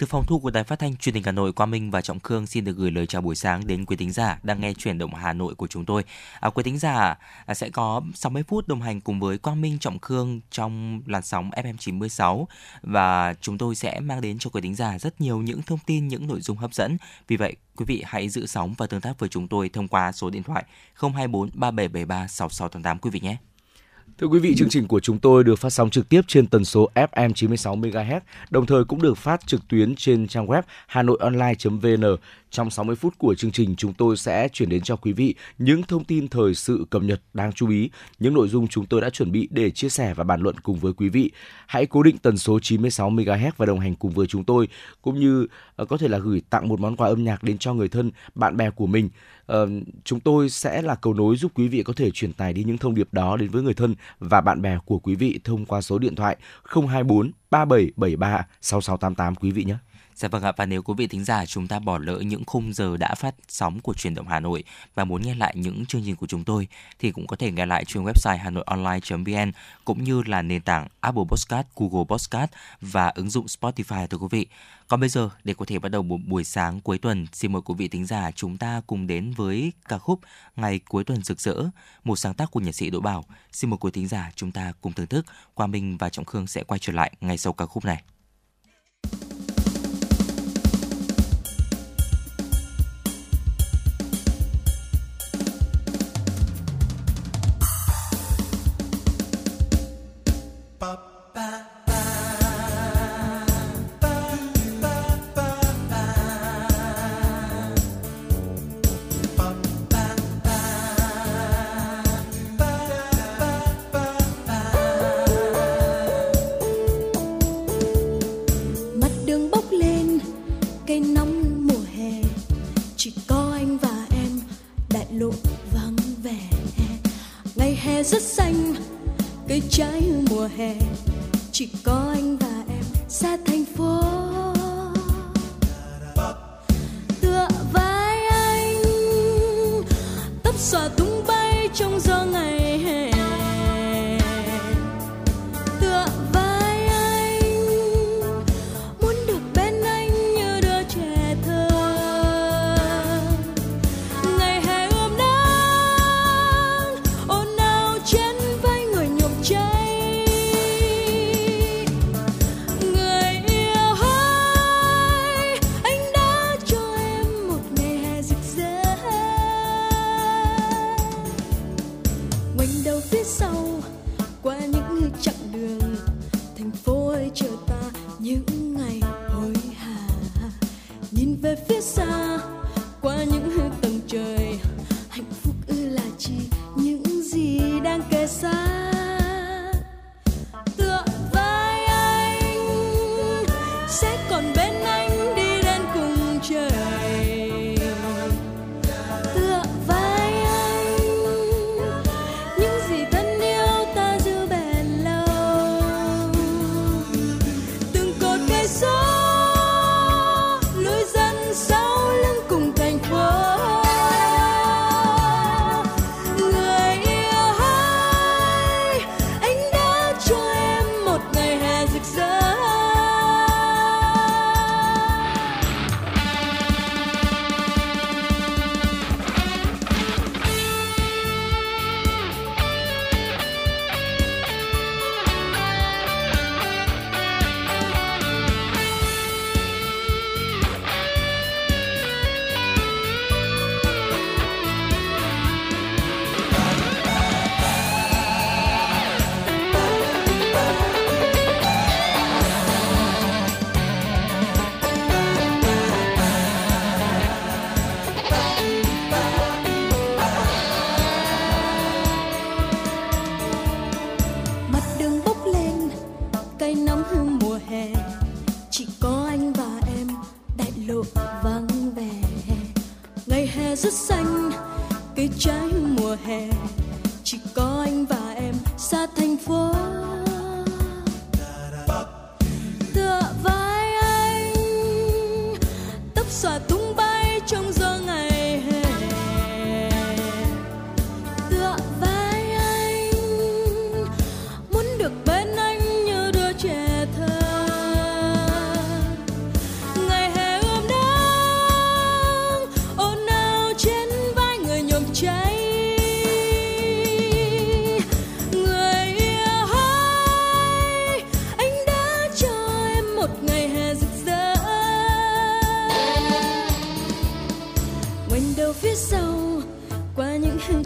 Từ phòng thu của Đài Phát thanh Truyền hình Hà Nội, Quang Minh và Trọng Khương xin được gửi lời chào buổi sáng đến quý thính giả đang nghe chuyển động Hà Nội của chúng tôi. À, quý thính giả à, sẽ có 60 phút đồng hành cùng với Quang Minh Trọng Khương trong làn sóng FM 96 và chúng tôi sẽ mang đến cho quý thính giả rất nhiều những thông tin, những nội dung hấp dẫn. Vì vậy, quý vị hãy giữ sóng và tương tác với chúng tôi thông qua số điện thoại 024 3773 6688 quý vị nhé. Thưa quý vị, chương trình của chúng tôi được phát sóng trực tiếp trên tần số FM 96 MHz, đồng thời cũng được phát trực tuyến trên trang web hanoionline.vn. Trong 60 phút của chương trình, chúng tôi sẽ chuyển đến cho quý vị những thông tin thời sự cập nhật đáng chú ý, những nội dung chúng tôi đã chuẩn bị để chia sẻ và bàn luận cùng với quý vị. Hãy cố định tần số 96 MHz và đồng hành cùng với chúng tôi, cũng như ờ, có thể là gửi tặng một món quà âm nhạc đến cho người thân, bạn bè của mình. Uh, chúng tôi sẽ là cầu nối giúp quý vị có thể truyền tải đi những thông điệp đó đến với người thân và bạn bè của quý vị thông qua số điện thoại 024 3773 6688 quý vị nhé. Dạ vâng ạ, và nếu quý vị thính giả chúng ta bỏ lỡ những khung giờ đã phát sóng của truyền động Hà Nội và muốn nghe lại những chương trình của chúng tôi thì cũng có thể nghe lại trên website hanoionline.vn cũng như là nền tảng Apple Podcast, Google Podcast và ứng dụng Spotify thưa quý vị. Còn bây giờ để có thể bắt đầu một buổi sáng cuối tuần, xin mời quý vị thính giả chúng ta cùng đến với ca khúc Ngày cuối tuần rực rỡ, một sáng tác của nhạc sĩ Đỗ Bảo. Xin mời quý thính giả chúng ta cùng thưởng thức. Quang Minh và Trọng Khương sẽ quay trở lại ngay sau ca khúc này.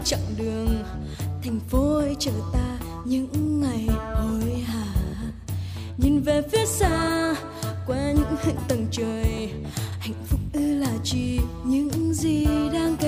Chặng đường. Thành phố ơi, chờ ta những ngày hối hả. Nhìn về phía xa, qua những tầng trời, hạnh phúc ư là chỉ những gì đang cần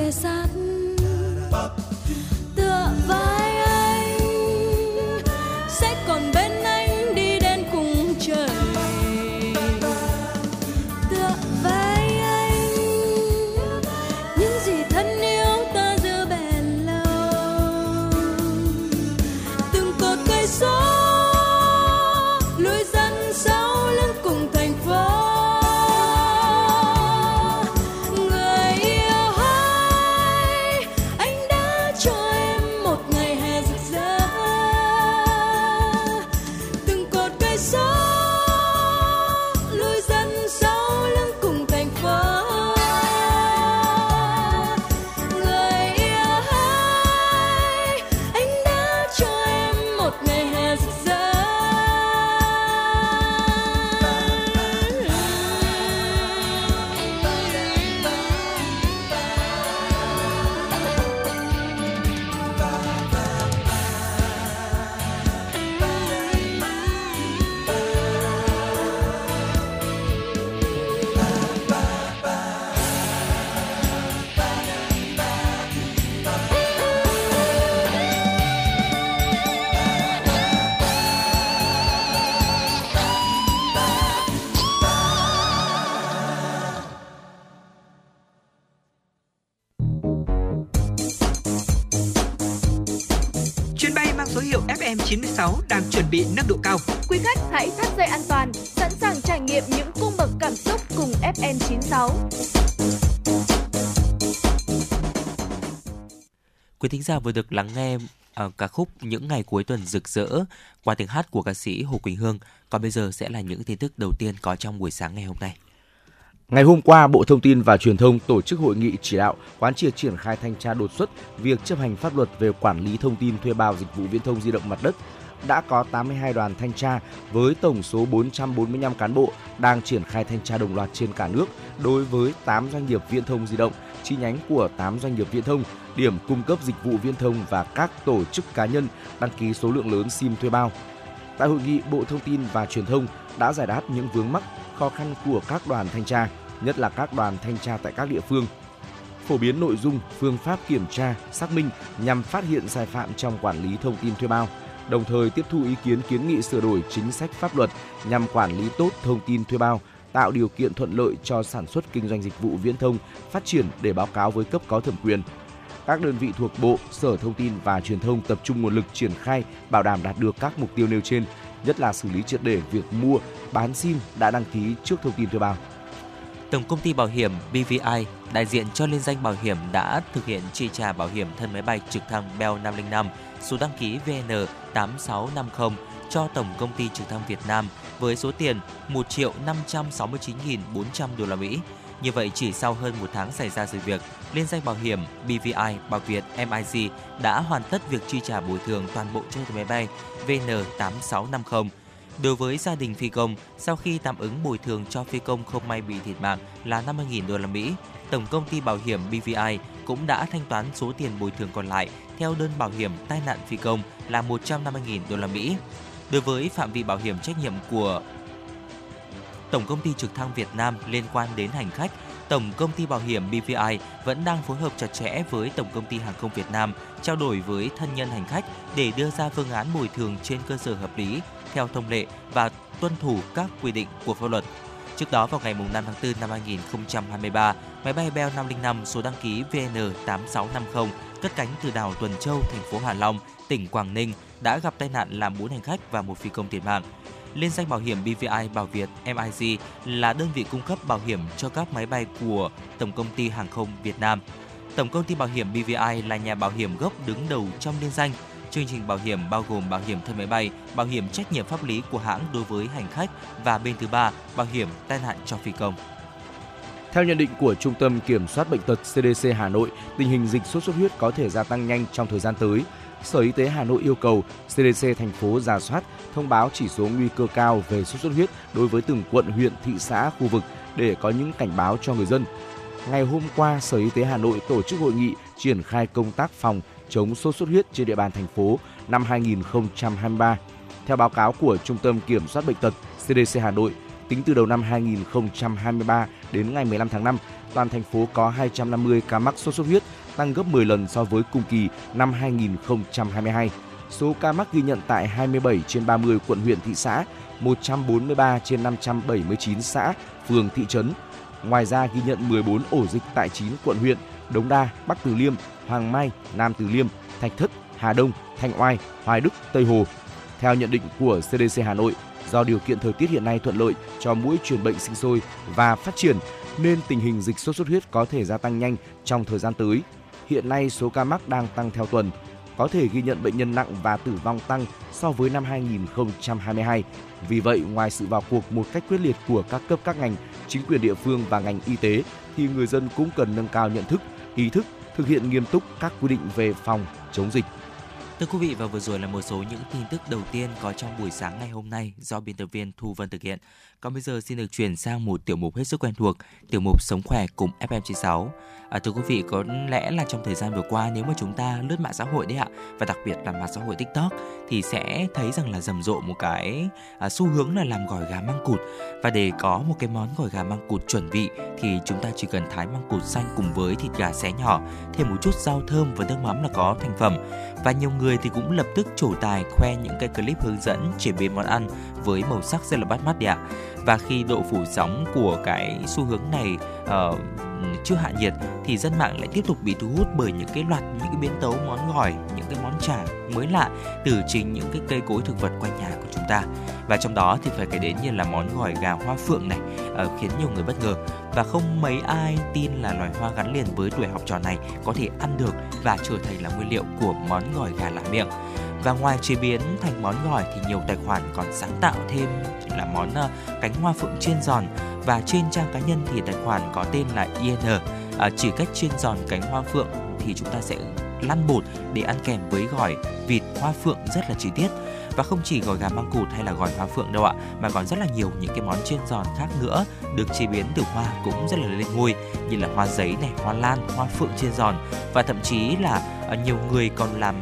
dây an toàn, sẵn sàng trải nghiệm những cung bậc cảm xúc cùng FN96. Quý thính giả vừa được lắng nghe uh, ca khúc Những ngày cuối tuần rực rỡ qua tiếng hát của ca sĩ Hồ Quỳnh Hương. Còn bây giờ sẽ là những tin tức đầu tiên có trong buổi sáng ngày hôm nay. Ngày hôm qua, Bộ Thông tin và Truyền thông tổ chức hội nghị chỉ đạo quán triệt triển khai thanh tra đột xuất việc chấp hành pháp luật về quản lý thông tin thuê bao dịch vụ viễn thông di động mặt đất. Đã có 82 đoàn thanh tra với tổng số 445 cán bộ đang triển khai thanh tra đồng loạt trên cả nước đối với 8 doanh nghiệp viễn thông di động, chi nhánh của 8 doanh nghiệp viễn thông, điểm cung cấp dịch vụ viễn thông và các tổ chức cá nhân đăng ký số lượng lớn SIM thuê bao. Tại hội nghị, Bộ Thông tin và Truyền thông đã giải đáp những vướng mắc, khó khăn của các đoàn thanh tra, nhất là các đoàn thanh tra tại các địa phương. Phổ biến nội dung, phương pháp kiểm tra, xác minh nhằm phát hiện sai phạm trong quản lý thông tin thuê bao, đồng thời tiếp thu ý kiến kiến nghị sửa đổi chính sách pháp luật nhằm quản lý tốt thông tin thuê bao, tạo điều kiện thuận lợi cho sản xuất kinh doanh dịch vụ viễn thông phát triển để báo cáo với cấp có thẩm quyền. Các đơn vị thuộc Bộ, Sở Thông tin và Truyền thông tập trung nguồn lực triển khai bảo đảm đạt được các mục tiêu nêu trên, nhất là xử lý triệt để việc mua, bán SIM đã đăng ký trước thông tin thuê bao. Tổng công ty bảo hiểm BVI, đại diện cho liên danh bảo hiểm đã thực hiện chi trả bảo hiểm thân máy bay trực thăng Bell 505 số đăng ký VN 8650 cho Tổng công ty trực thăng Việt Nam với số tiền 1 triệu 569.400 đô la Mỹ. Như vậy, chỉ sau hơn một tháng xảy ra sự việc, liên danh bảo hiểm BVI Bảo Việt MIG đã hoàn tất việc chi trả bồi thường toàn bộ cho máy bay VN8650. Đối với gia đình phi công, sau khi tạm ứng bồi thường cho phi công không may bị thiệt mạng là 50.000 đô la Mỹ, Tổng công ty bảo hiểm BVI cũng đã thanh toán số tiền bồi thường còn lại theo đơn bảo hiểm tai nạn phi công là 150.000 đô la Mỹ. Đối với phạm vi bảo hiểm trách nhiệm của Tổng công ty trực thăng Việt Nam liên quan đến hành khách, Tổng công ty bảo hiểm BVI vẫn đang phối hợp chặt chẽ với Tổng công ty hàng không Việt Nam, trao đổi với thân nhân hành khách để đưa ra phương án bồi thường trên cơ sở hợp lý, theo thông lệ và tuân thủ các quy định của pháp luật. Trước đó vào ngày 5 tháng 4 năm 2023, máy bay Bell 505 số đăng ký VN8650 cất cánh từ đảo Tuần Châu, thành phố Hạ Long, tỉnh Quảng Ninh đã gặp tai nạn làm 4 hành khách và một phi công thiệt mạng. Liên danh bảo hiểm BVI Bảo Việt MIG là đơn vị cung cấp bảo hiểm cho các máy bay của Tổng công ty Hàng không Việt Nam. Tổng công ty bảo hiểm BVI là nhà bảo hiểm gốc đứng đầu trong liên danh. Chương trình bảo hiểm bao gồm bảo hiểm thân máy bay, bảo hiểm trách nhiệm pháp lý của hãng đối với hành khách và bên thứ ba, bảo hiểm tai nạn cho phi công. Theo nhận định của Trung tâm Kiểm soát Bệnh tật CDC Hà Nội, tình hình dịch sốt xuất huyết có thể gia tăng nhanh trong thời gian tới. Sở Y tế Hà Nội yêu cầu CDC thành phố giả soát, thông báo chỉ số nguy cơ cao về sốt xuất huyết đối với từng quận, huyện, thị xã, khu vực để có những cảnh báo cho người dân. Ngày hôm qua, Sở Y tế Hà Nội tổ chức hội nghị triển khai công tác phòng, chống sốt xuất huyết trên địa bàn thành phố năm 2023. Theo báo cáo của Trung tâm Kiểm soát bệnh tật CDC Hà Nội, tính từ đầu năm 2023 đến ngày 15 tháng 5, toàn thành phố có 250 ca mắc sốt xuất huyết, tăng gấp 10 lần so với cùng kỳ năm 2022. Số ca mắc ghi nhận tại 27 trên 30 quận huyện thị xã, 143 trên 579 xã, phường thị trấn. Ngoài ra ghi nhận 14 ổ dịch tại 9 quận huyện Đống Đa, Bắc Từ Liêm, Hoàng Mai, Nam Từ Liêm, Thạch Thất, Hà Đông, Thanh Oai, Hoài Đức, Tây Hồ. Theo nhận định của CDC Hà Nội, do điều kiện thời tiết hiện nay thuận lợi cho mũi truyền bệnh sinh sôi và phát triển nên tình hình dịch sốt xuất huyết có thể gia tăng nhanh trong thời gian tới. Hiện nay số ca mắc đang tăng theo tuần, có thể ghi nhận bệnh nhân nặng và tử vong tăng so với năm 2022. Vì vậy, ngoài sự vào cuộc một cách quyết liệt của các cấp các ngành, chính quyền địa phương và ngành y tế thì người dân cũng cần nâng cao nhận thức, ý thức, thực hiện nghiêm túc các quy định về phòng chống dịch. Thưa quý vị và vừa rồi là một số những tin tức đầu tiên có trong buổi sáng ngày hôm nay do biên tập viên Thu Vân thực hiện. Còn bây giờ xin được chuyển sang một tiểu mục hết sức quen thuộc, tiểu mục Sống khỏe cùng FM96. À, thưa quý vị, có lẽ là trong thời gian vừa qua nếu mà chúng ta lướt mạng xã hội đấy ạ, và đặc biệt là mạng xã hội TikTok thì sẽ thấy rằng là rầm rộ một cái à, xu hướng là làm gỏi gà măng cụt. Và để có một cái món gỏi gà măng cụt chuẩn vị thì chúng ta chỉ cần thái măng cụt xanh cùng với thịt gà xé nhỏ, thêm một chút rau thơm và nước mắm là có thành phẩm. Và nhiều người thì cũng lập tức trổ tài khoe những cái clip hướng dẫn, chế biến món ăn với màu sắc rất là bắt mắt đấy ạ và khi độ phủ sóng của cái xu hướng này uh, chưa hạ nhiệt thì dân mạng lại tiếp tục bị thu hút bởi những cái loạt những cái biến tấu món gỏi những cái món chả mới lạ từ chính những cái cây cối thực vật quanh nhà của chúng ta. Và trong đó thì phải kể đến như là món gỏi gà hoa phượng này uh, khiến nhiều người bất ngờ. Và không mấy ai tin là loài hoa gắn liền với tuổi học trò này có thể ăn được và trở thành là nguyên liệu của món gỏi gà lạ miệng và ngoài chế biến thành món gỏi thì nhiều tài khoản còn sáng tạo thêm là món uh, cánh hoa phượng chiên giòn. Và trên trang cá nhân thì tài khoản có tên là IN à, ờ, chỉ cách chiên giòn cánh hoa phượng thì chúng ta sẽ lăn bột để ăn kèm với gỏi vịt hoa phượng rất là chi tiết. Và không chỉ gỏi gà măng cụt hay là gỏi hoa phượng đâu ạ mà còn rất là nhiều những cái món chiên giòn khác nữa được chế biến từ hoa cũng rất là lên ngôi như là hoa giấy này hoa lan hoa phượng chiên giòn. Và thậm chí là ờ, nhiều người còn làm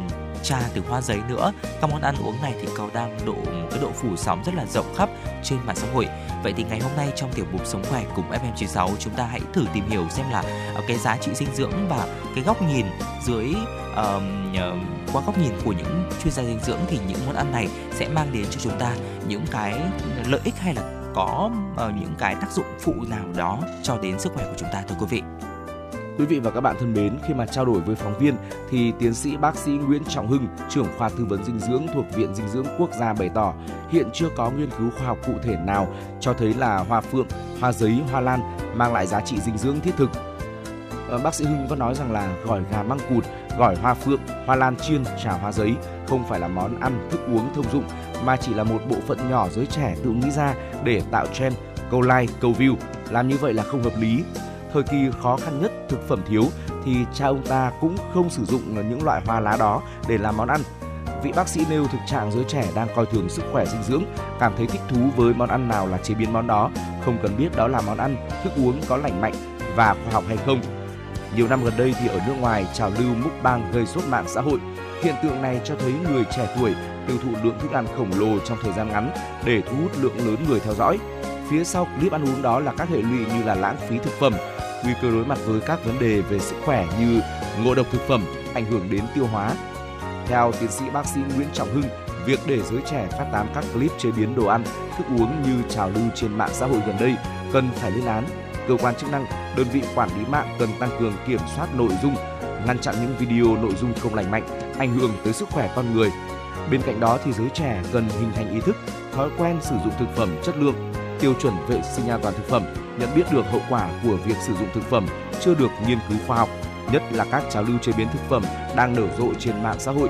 trà từ hoa giấy nữa. Các món ăn uống này thì có đang độ cái độ phủ sóng rất là rộng khắp trên mạng xã hội. Vậy thì ngày hôm nay trong tiểu mục sống khỏe cùng FM96 chúng ta hãy thử tìm hiểu xem là ờ, cái giá trị dinh dưỡng và cái góc nhìn dưới uh, qua góc nhìn của những chuyên gia dinh dưỡng thì những món ăn này sẽ mang đến cho chúng ta những cái lợi ích hay là có uh, những cái tác dụng phụ nào đó cho đến sức khỏe của chúng ta thưa quý vị. Quý vị và các bạn thân mến, khi mà trao đổi với phóng viên thì tiến sĩ bác sĩ Nguyễn Trọng Hưng, trưởng khoa tư vấn dinh dưỡng thuộc Viện Dinh dưỡng Quốc gia bày tỏ hiện chưa có nghiên cứu khoa học cụ thể nào cho thấy là hoa phượng, hoa giấy, hoa lan mang lại giá trị dinh dưỡng thiết thực. Ờ, bác sĩ Hưng có nói rằng là gỏi gà măng cụt, gỏi hoa phượng, hoa lan chiên, trà hoa giấy không phải là món ăn thức uống thông dụng mà chỉ là một bộ phận nhỏ giới trẻ tự nghĩ ra để tạo trend, câu like, câu view. Làm như vậy là không hợp lý thời kỳ khó khăn nhất thực phẩm thiếu thì cha ông ta cũng không sử dụng những loại hoa lá đó để làm món ăn. Vị bác sĩ nêu thực trạng giới trẻ đang coi thường sức khỏe dinh dưỡng, cảm thấy thích thú với món ăn nào là chế biến món đó, không cần biết đó là món ăn, thức uống có lành mạnh và khoa học hay không. Nhiều năm gần đây thì ở nước ngoài trào lưu mukbang gây sốt mạng xã hội. Hiện tượng này cho thấy người trẻ tuổi tiêu thụ lượng thức ăn khổng lồ trong thời gian ngắn để thu hút lượng lớn người theo dõi. Phía sau clip ăn uống đó là các hệ lụy như là lãng phí thực phẩm, nguy cơ đối mặt với các vấn đề về sức khỏe như ngộ độc thực phẩm, ảnh hưởng đến tiêu hóa. Theo tiến sĩ bác sĩ Nguyễn Trọng Hưng, việc để giới trẻ phát tán các clip chế biến đồ ăn, thức uống như trào lưu trên mạng xã hội gần đây cần phải lên án. Cơ quan chức năng, đơn vị quản lý mạng cần tăng cường kiểm soát nội dung, ngăn chặn những video nội dung không lành mạnh, ảnh hưởng tới sức khỏe con người. Bên cạnh đó thì giới trẻ cần hình thành ý thức, thói quen sử dụng thực phẩm chất lượng, tiêu chuẩn vệ sinh an toàn thực phẩm nhận biết được hậu quả của việc sử dụng thực phẩm chưa được nghiên cứu khoa học, nhất là các trào lưu chế biến thực phẩm đang nở rộ trên mạng xã hội.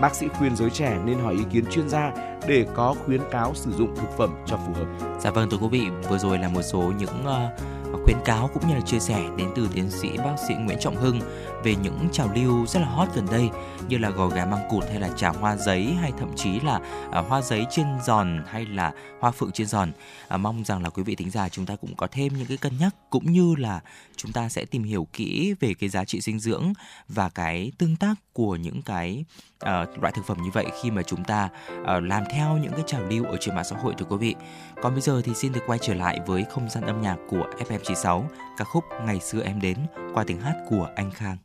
Bác sĩ khuyên giới trẻ nên hỏi ý kiến chuyên gia để có khuyến cáo sử dụng thực phẩm cho phù hợp. Dạ vâng thưa quý vị, vừa rồi là một số những uh, khuyến cáo cũng như là chia sẻ đến từ tiến sĩ bác sĩ Nguyễn Trọng Hưng về những trào lưu rất là hot gần đây như là gò gà măng cụt hay là trà hoa giấy hay thậm chí là à, hoa giấy trên giòn hay là hoa phượng trên giòn. À, mong rằng là quý vị thính giả chúng ta cũng có thêm những cái cân nhắc cũng như là chúng ta sẽ tìm hiểu kỹ về cái giá trị dinh dưỡng và cái tương tác của những cái uh, loại thực phẩm như vậy khi mà chúng ta uh, làm theo những cái trào lưu ở trên mạng xã hội thưa quý vị. Còn bây giờ thì xin được quay trở lại với không gian âm nhạc của FM96, ca khúc Ngày xưa em đến qua tiếng hát của anh Khang.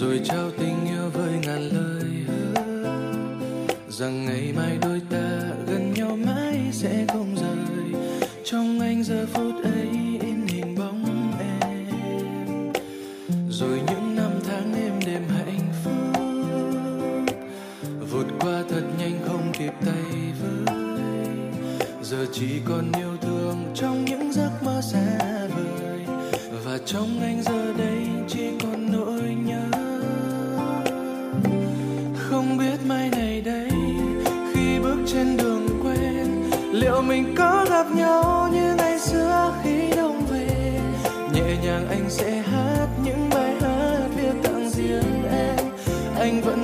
rồi trao tình yêu với ngàn lời hứa. Rằng ngày mai đôi ta gần nhau mãi sẽ không rời. Trong anh giờ phút ấy, in hình bóng em. Rồi những năm tháng êm đêm hạnh phúc. Vượt qua thật nhanh không kịp tay với giờ chỉ còn yêu thương trong những giấc mơ xa vời. Và trong anh giờ đây chỉ còn nỗi nhớ mai này đây. Khi bước trên đường quen liệu mình có gặp nhau như ngày xưa khi đông về? Nhẹ nhàng anh sẽ hát những bài hát đưa tặng riêng em. Anh vẫn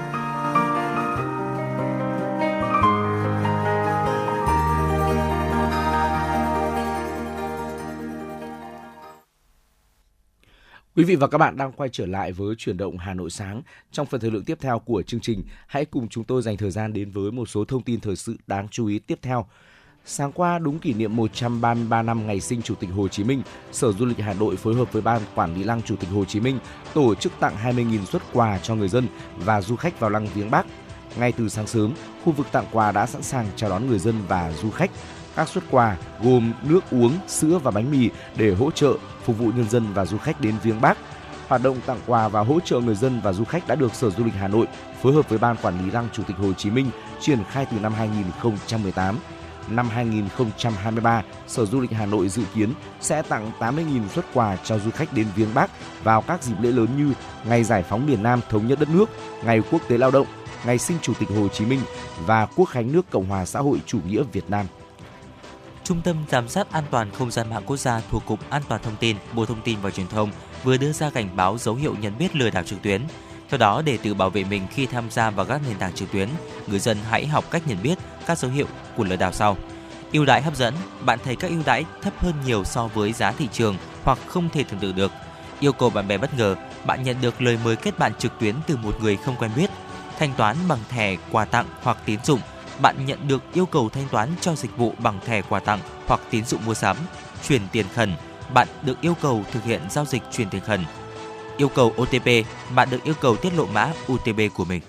Quý vị và các bạn đang quay trở lại với chuyển động Hà Nội sáng. Trong phần thời lượng tiếp theo của chương trình, hãy cùng chúng tôi dành thời gian đến với một số thông tin thời sự đáng chú ý tiếp theo. Sáng qua, đúng kỷ niệm 133 năm ngày sinh Chủ tịch Hồ Chí Minh, Sở Du lịch Hà Nội phối hợp với Ban Quản lý Lăng Chủ tịch Hồ Chí Minh tổ chức tặng 20.000 xuất quà cho người dân và du khách vào Lăng Viếng Bắc. Ngay từ sáng sớm, khu vực tặng quà đã sẵn sàng chào đón người dân và du khách. Các xuất quà gồm nước uống, sữa và bánh mì để hỗ trợ phục vụ nhân dân và du khách đến viếng Bắc. Hoạt động tặng quà và hỗ trợ người dân và du khách đã được Sở Du lịch Hà Nội phối hợp với Ban Quản lý Lăng Chủ tịch Hồ Chí Minh triển khai từ năm 2018. Năm 2023, Sở Du lịch Hà Nội dự kiến sẽ tặng 80.000 xuất quà cho du khách đến viếng Bắc vào các dịp lễ lớn như Ngày Giải phóng miền Nam thống nhất đất nước, Ngày Quốc tế Lao động, Ngày sinh Chủ tịch Hồ Chí Minh và Quốc khánh nước Cộng hòa xã hội chủ nghĩa Việt Nam. Trung tâm Giám sát An toàn Không gian mạng quốc gia thuộc Cục An toàn Thông tin, Bộ Thông tin và Truyền thông vừa đưa ra cảnh báo dấu hiệu nhận biết lừa đảo trực tuyến. Theo đó, để tự bảo vệ mình khi tham gia vào các nền tảng trực tuyến, người dân hãy học cách nhận biết các dấu hiệu của lừa đảo sau. Ưu đãi hấp dẫn, bạn thấy các ưu đãi thấp hơn nhiều so với giá thị trường hoặc không thể tưởng tượng được. Yêu cầu bạn bè bất ngờ, bạn nhận được lời mời kết bạn trực tuyến từ một người không quen biết. Thanh toán bằng thẻ quà tặng hoặc tín dụng bạn nhận được yêu cầu thanh toán cho dịch vụ bằng thẻ quà tặng hoặc tín dụng mua sắm, chuyển tiền khẩn, bạn được yêu cầu thực hiện giao dịch chuyển tiền khẩn. Yêu cầu OTP, bạn được yêu cầu tiết lộ mã OTP của mình.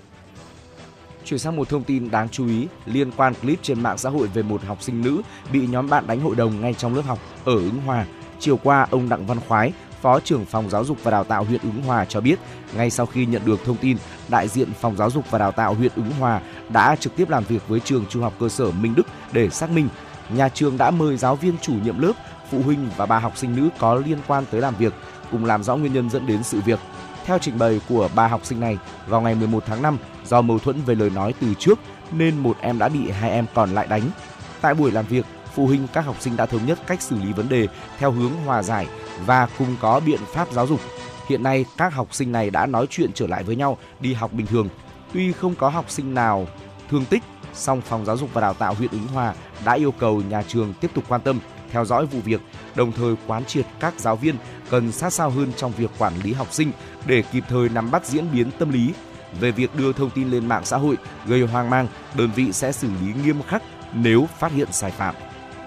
Chuyển sang một thông tin đáng chú ý liên quan clip trên mạng xã hội về một học sinh nữ bị nhóm bạn đánh hội đồng ngay trong lớp học ở Ứng Hòa. Chiều qua, ông Đặng Văn Khoái, Phó trưởng phòng giáo dục và đào tạo huyện Ứng Hòa cho biết, ngay sau khi nhận được thông tin, đại diện phòng giáo dục và đào tạo huyện Ứng Hòa đã trực tiếp làm việc với trường trung học cơ sở Minh Đức để xác minh. Nhà trường đã mời giáo viên chủ nhiệm lớp, phụ huynh và ba học sinh nữ có liên quan tới làm việc cùng làm rõ nguyên nhân dẫn đến sự việc. Theo trình bày của ba học sinh này, vào ngày 11 tháng 5, do mâu thuẫn về lời nói từ trước nên một em đã bị hai em còn lại đánh. Tại buổi làm việc, phụ huynh các học sinh đã thống nhất cách xử lý vấn đề theo hướng hòa giải và cùng có biện pháp giáo dục. Hiện nay các học sinh này đã nói chuyện trở lại với nhau đi học bình thường. Tuy không có học sinh nào thương tích, song phòng giáo dục và đào tạo huyện Ứng Hòa đã yêu cầu nhà trường tiếp tục quan tâm, theo dõi vụ việc, đồng thời quán triệt các giáo viên cần sát sao hơn trong việc quản lý học sinh để kịp thời nắm bắt diễn biến tâm lý. Về việc đưa thông tin lên mạng xã hội gây hoang mang, đơn vị sẽ xử lý nghiêm khắc nếu phát hiện sai phạm.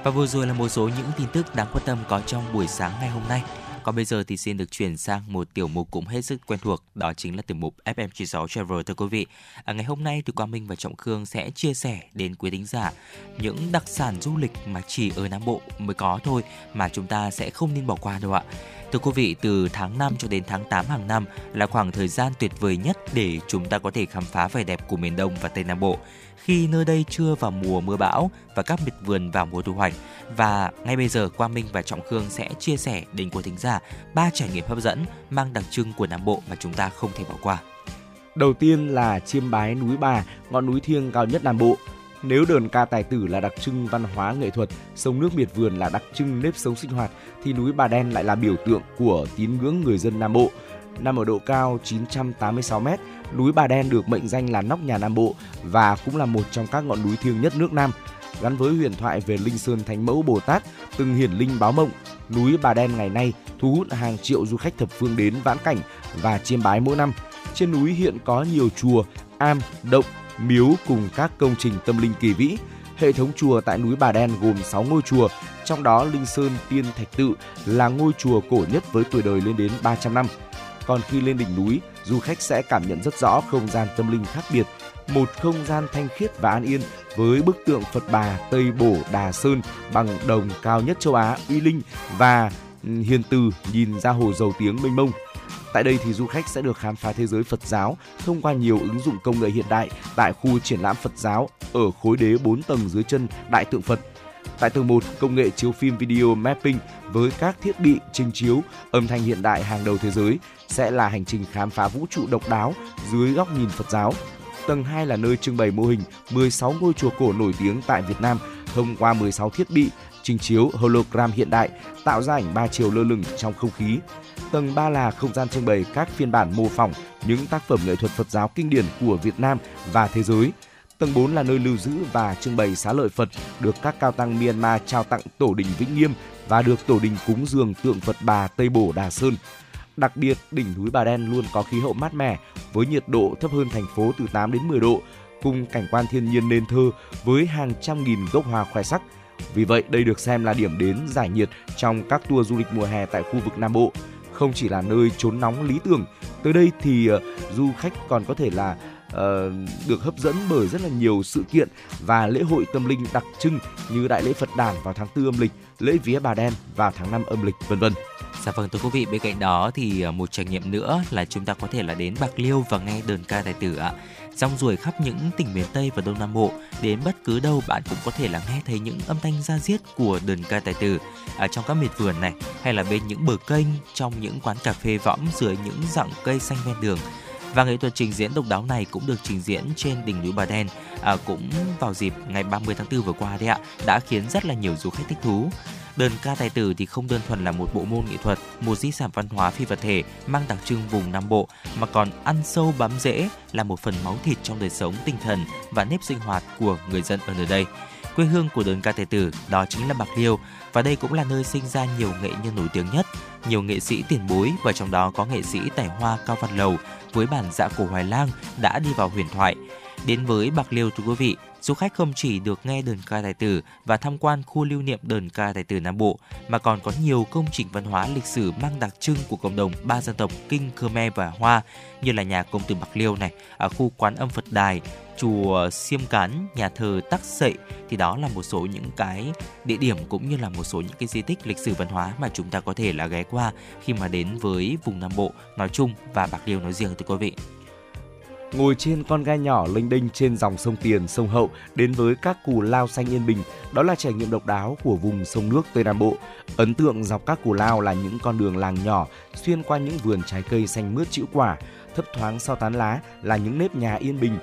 Và vừa rồi là một số những tin tức đáng quan tâm có trong buổi sáng ngày hôm nay. Còn bây giờ thì xin được chuyển sang một tiểu mục cũng hết sức quen thuộc, đó chính là tiểu mục FM96 Travel thưa quý vị. À, ngày hôm nay thì Quang Minh và Trọng Khương sẽ chia sẻ đến quý thính giả những đặc sản du lịch mà chỉ ở Nam Bộ mới có thôi mà chúng ta sẽ không nên bỏ qua đâu ạ. Thưa quý vị, từ tháng 5 cho đến tháng 8 hàng năm là khoảng thời gian tuyệt vời nhất để chúng ta có thể khám phá vẻ đẹp của miền Đông và Tây Nam Bộ khi nơi đây chưa vào mùa mưa bão và các miệt vườn vào mùa thu hoạch. Và ngay bây giờ Quang Minh và Trọng Khương sẽ chia sẻ đến quý thính giả ba trải nghiệm hấp dẫn mang đặc trưng của Nam Bộ mà chúng ta không thể bỏ qua. Đầu tiên là chiêm bái núi Bà, ngọn núi thiêng cao nhất Nam Bộ. Nếu đờn ca tài tử là đặc trưng văn hóa nghệ thuật, sông nước miệt vườn là đặc trưng nếp sống sinh hoạt, thì núi Bà Đen lại là biểu tượng của tín ngưỡng người dân Nam Bộ. Nằm ở độ cao 986 m, núi Bà Đen được mệnh danh là nóc nhà Nam Bộ và cũng là một trong các ngọn núi thiêng nhất nước Nam. Gắn với huyền thoại về Linh Sơn Thánh Mẫu Bồ Tát từng hiển linh báo mộng, núi Bà Đen ngày nay thu hút hàng triệu du khách thập phương đến vãn cảnh và chiêm bái mỗi năm. Trên núi hiện có nhiều chùa, am, động, miếu cùng các công trình tâm linh kỳ vĩ. Hệ thống chùa tại núi Bà Đen gồm 6 ngôi chùa, trong đó Linh Sơn Tiên Thạch Tự là ngôi chùa cổ nhất với tuổi đời lên đến 300 năm. Còn khi lên đỉnh núi, du khách sẽ cảm nhận rất rõ không gian tâm linh khác biệt, một không gian thanh khiết và an yên với bức tượng Phật Bà Tây Bổ Đà Sơn bằng đồng cao nhất châu Á uy linh và ừ, hiền từ nhìn ra hồ dầu tiếng mênh mông. Tại đây thì du khách sẽ được khám phá thế giới Phật giáo thông qua nhiều ứng dụng công nghệ hiện đại tại khu triển lãm Phật giáo ở khối đế 4 tầng dưới chân Đại tượng Phật. Tại tầng 1, công nghệ chiếu phim video mapping với các thiết bị trình chiếu âm thanh hiện đại hàng đầu thế giới sẽ là hành trình khám phá vũ trụ độc đáo dưới góc nhìn Phật giáo. Tầng 2 là nơi trưng bày mô hình 16 ngôi chùa cổ nổi tiếng tại Việt Nam thông qua 16 thiết bị trình chiếu hologram hiện đại, tạo ra ảnh ba chiều lơ lửng trong không khí. Tầng 3 là không gian trưng bày các phiên bản mô phỏng những tác phẩm nghệ thuật Phật giáo kinh điển của Việt Nam và thế giới. Tầng 4 là nơi lưu giữ và trưng bày xá lợi Phật được các cao tăng Myanmar trao tặng Tổ đình Vĩnh Nghiêm và được Tổ đình cúng dường tượng Phật Bà Tây Bổ Đà Sơn. Đặc biệt, đỉnh núi Bà Đen luôn có khí hậu mát mẻ với nhiệt độ thấp hơn thành phố từ 8 đến 10 độ, cùng cảnh quan thiên nhiên nên thơ với hàng trăm nghìn gốc hoa khoe sắc. Vì vậy, đây được xem là điểm đến giải nhiệt trong các tour du lịch mùa hè tại khu vực Nam Bộ. Không chỉ là nơi trốn nóng lý tưởng, tới đây thì uh, du khách còn có thể là uh, được hấp dẫn bởi rất là nhiều sự kiện và lễ hội tâm linh đặc trưng như đại lễ Phật đản vào tháng 4 âm lịch, lễ vía Bà Đen vào tháng 5 âm lịch vân vân. Dạ vâng thưa quý vị, bên cạnh đó thì à, một trải nghiệm nữa là chúng ta có thể là đến Bạc Liêu và nghe đơn ca tài tử ạ. Rong ruổi khắp những tỉnh miền Tây và Đông Nam Bộ, đến bất cứ đâu bạn cũng có thể là nghe thấy những âm thanh da diết của đơn ca tài tử ở trong các miệt vườn này, hay là bên những bờ kênh, trong những quán cà phê võng dưới những rặng cây xanh ven đường. Và nghệ thuật trình diễn độc đáo này cũng được trình diễn trên đỉnh núi Bà Đen à, cũng vào dịp ngày 30 tháng 4 vừa qua đấy ạ, đã khiến rất là nhiều du khách thích thú. đơn ca tài tử thì không đơn thuần là một bộ môn nghệ thuật, một di sản văn hóa phi vật thể mang đặc trưng vùng Nam Bộ mà còn ăn sâu bám rễ là một phần máu thịt trong đời sống tinh thần và nếp sinh hoạt của người dân ở nơi đây. Quê hương của đơn ca tài tử đó chính là Bạc Liêu và đây cũng là nơi sinh ra nhiều nghệ nhân nổi tiếng nhất, nhiều nghệ sĩ tiền bối và trong đó có nghệ sĩ tài hoa Cao Văn Lầu với bản dạ cổ Hoài Lang đã đi vào huyền thoại. Đến với Bạc Liêu thưa quý vị, du khách không chỉ được nghe đờn ca tài tử và tham quan khu lưu niệm đờn ca tài tử Nam Bộ, mà còn có nhiều công trình văn hóa lịch sử mang đặc trưng của cộng đồng ba dân tộc Kinh, Khmer và Hoa như là nhà công tử Bạc Liêu này, ở khu quán âm Phật Đài, chùa Siêm Cán, nhà thờ Tắc Sậy thì đó là một số những cái địa điểm cũng như là một số những cái di tích lịch sử văn hóa mà chúng ta có thể là ghé qua khi mà đến với vùng Nam Bộ nói chung và Bạc Liêu nói riêng thưa quý vị ngồi trên con ghe nhỏ lênh đênh trên dòng sông Tiền, sông Hậu đến với các cù lao xanh yên bình, đó là trải nghiệm độc đáo của vùng sông nước Tây Nam Bộ. Ấn tượng dọc các cù lao là những con đường làng nhỏ xuyên qua những vườn trái cây xanh mướt chịu quả, thấp thoáng sau tán lá là những nếp nhà yên bình.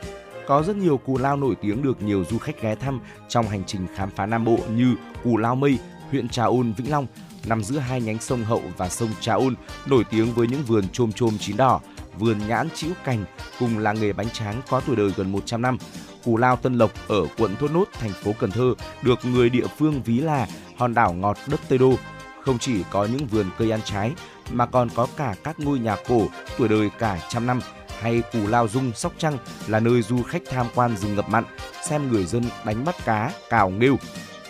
Có rất nhiều cù lao nổi tiếng được nhiều du khách ghé thăm trong hành trình khám phá Nam Bộ như cù lao Mây, huyện Trà Ôn, Vĩnh Long, nằm giữa hai nhánh sông Hậu và sông Trà Ôn, nổi tiếng với những vườn chôm chôm chín đỏ, vườn nhãn chĩu cành cùng làng nghề bánh tráng có tuổi đời gần 100 năm. Cù Lao Tân Lộc ở quận Thốt Nốt, thành phố Cần Thơ được người địa phương ví là hòn đảo ngọt đất Tây Đô. Không chỉ có những vườn cây ăn trái mà còn có cả các ngôi nhà cổ tuổi đời cả trăm năm hay Cù Lao Dung, Sóc Trăng là nơi du khách tham quan rừng ngập mặn, xem người dân đánh bắt cá, cào nghêu.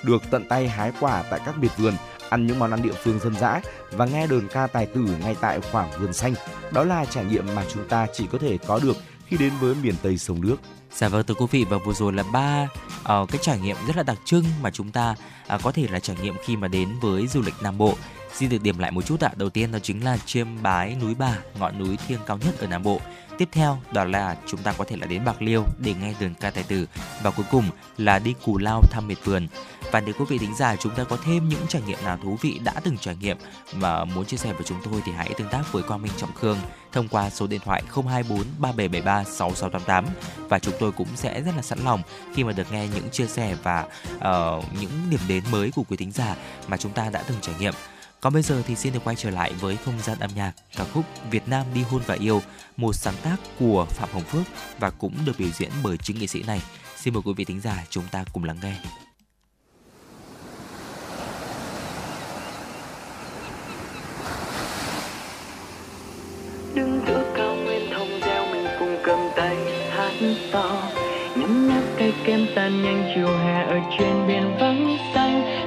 Được tận tay hái quả tại các biệt vườn, ăn những món ăn địa phương dân dã và nghe đờn ca tài tử ngay tại khoảng vườn xanh. Đó là trải nghiệm mà chúng ta chỉ có thể có được khi đến với miền Tây sông nước. Dạ vâng thưa quý vị và vừa rồi là ba uh, cái trải nghiệm rất là đặc trưng mà chúng ta uh, có thể là trải nghiệm khi mà đến với du lịch Nam Bộ. Xin được điểm lại một chút ạ. Đầu tiên đó chính là chiêm bái núi Bà, ngọn núi thiêng cao nhất ở Nam Bộ. Tiếp theo đó là chúng ta có thể là đến Bạc Liêu để nghe đờn ca tài tử và cuối cùng là đi Cù Lao thăm miệt vườn. Và nếu quý vị thính giả chúng ta có thêm những trải nghiệm nào thú vị đã từng trải nghiệm mà muốn chia sẻ với chúng tôi thì hãy tương tác với Quang Minh Trọng Khương thông qua số điện thoại 024 3773 6688 và chúng tôi cũng sẽ rất là sẵn lòng khi mà được nghe những chia sẻ và uh, những điểm đến mới của quý thính giả mà chúng ta đã từng trải nghiệm. Còn bây giờ thì xin được quay trở lại với không gian âm nhạc ca khúc Việt Nam đi hôn và yêu, một sáng tác của Phạm Hồng Phước và cũng được biểu diễn bởi chính nghệ sĩ này. Xin mời quý vị thính giả chúng ta cùng lắng nghe. đứng giữa cao nguyên thông gieo mình cùng cầm tay hát to nhấm nháp cây kem tan nhanh chiều hè ở trên biển vắng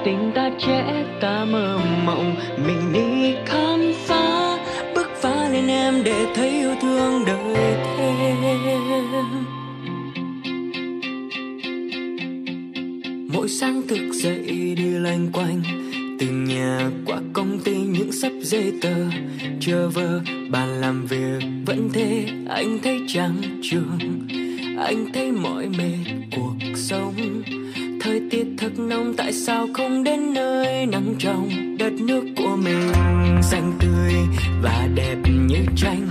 tình ta trẻ ta mơ mộng. Mình đi khám phá, bước phá lên em để thấy yêu thương đời thêm. Mỗi sáng thức dậy đi loanh quanh, từ nhà qua công ty những sắp giấy tờ. Chờ vơ bàn làm việc, vẫn thế, anh thấy trắng trường anh thấy mỏi mệt cuộc sống thời tiết thật nóng, tại sao không đến nơi nắng trong đất nước của mình? Xanh tươi và đẹp như tranh.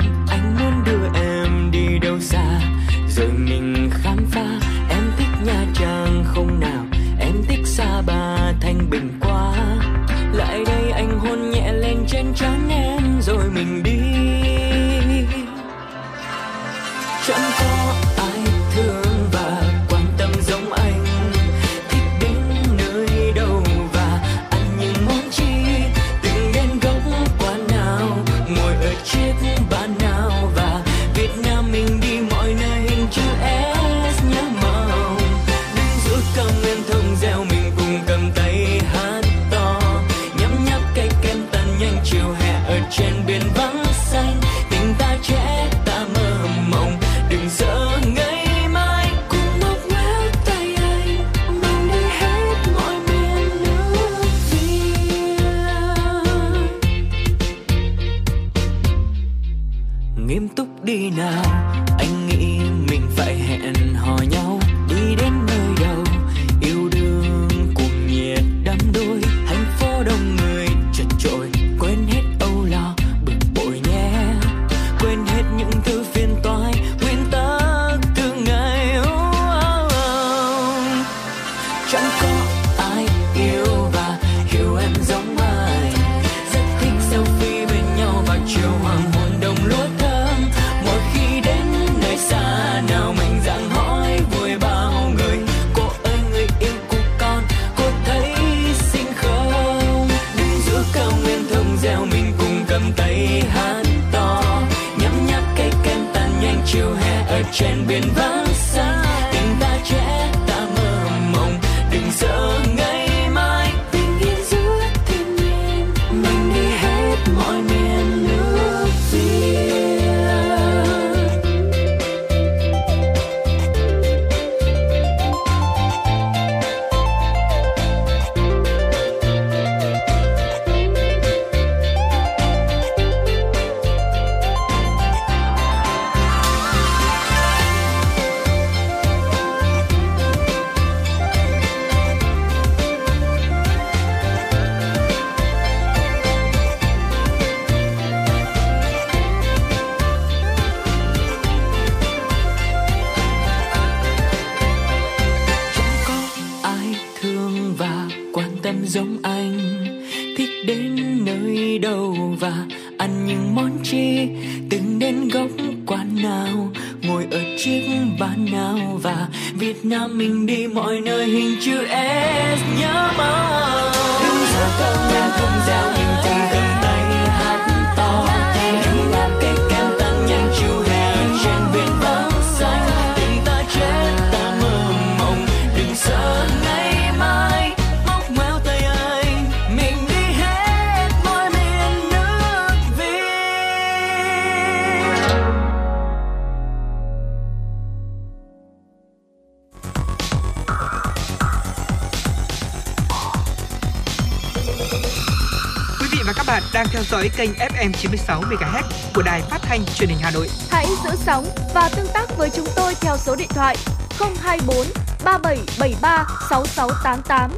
Dõi kênh FM 96 MHz của đài phát thanh truyền hình Hà Nội. Hãy giữ sóng và tương tác với chúng tôi theo số điện thoại 024 3773 6688.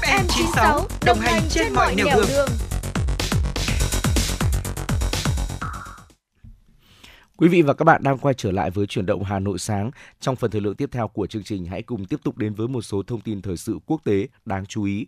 FM 96 đồng hành trên mọi nẻo đường. Quý vị và các bạn đang quay trở lại với chuyển động Hà Nội sáng. Trong phần thời lượng tiếp theo của chương trình, hãy cùng tiếp tục đến với một số thông tin thời sự quốc tế đáng chú ý.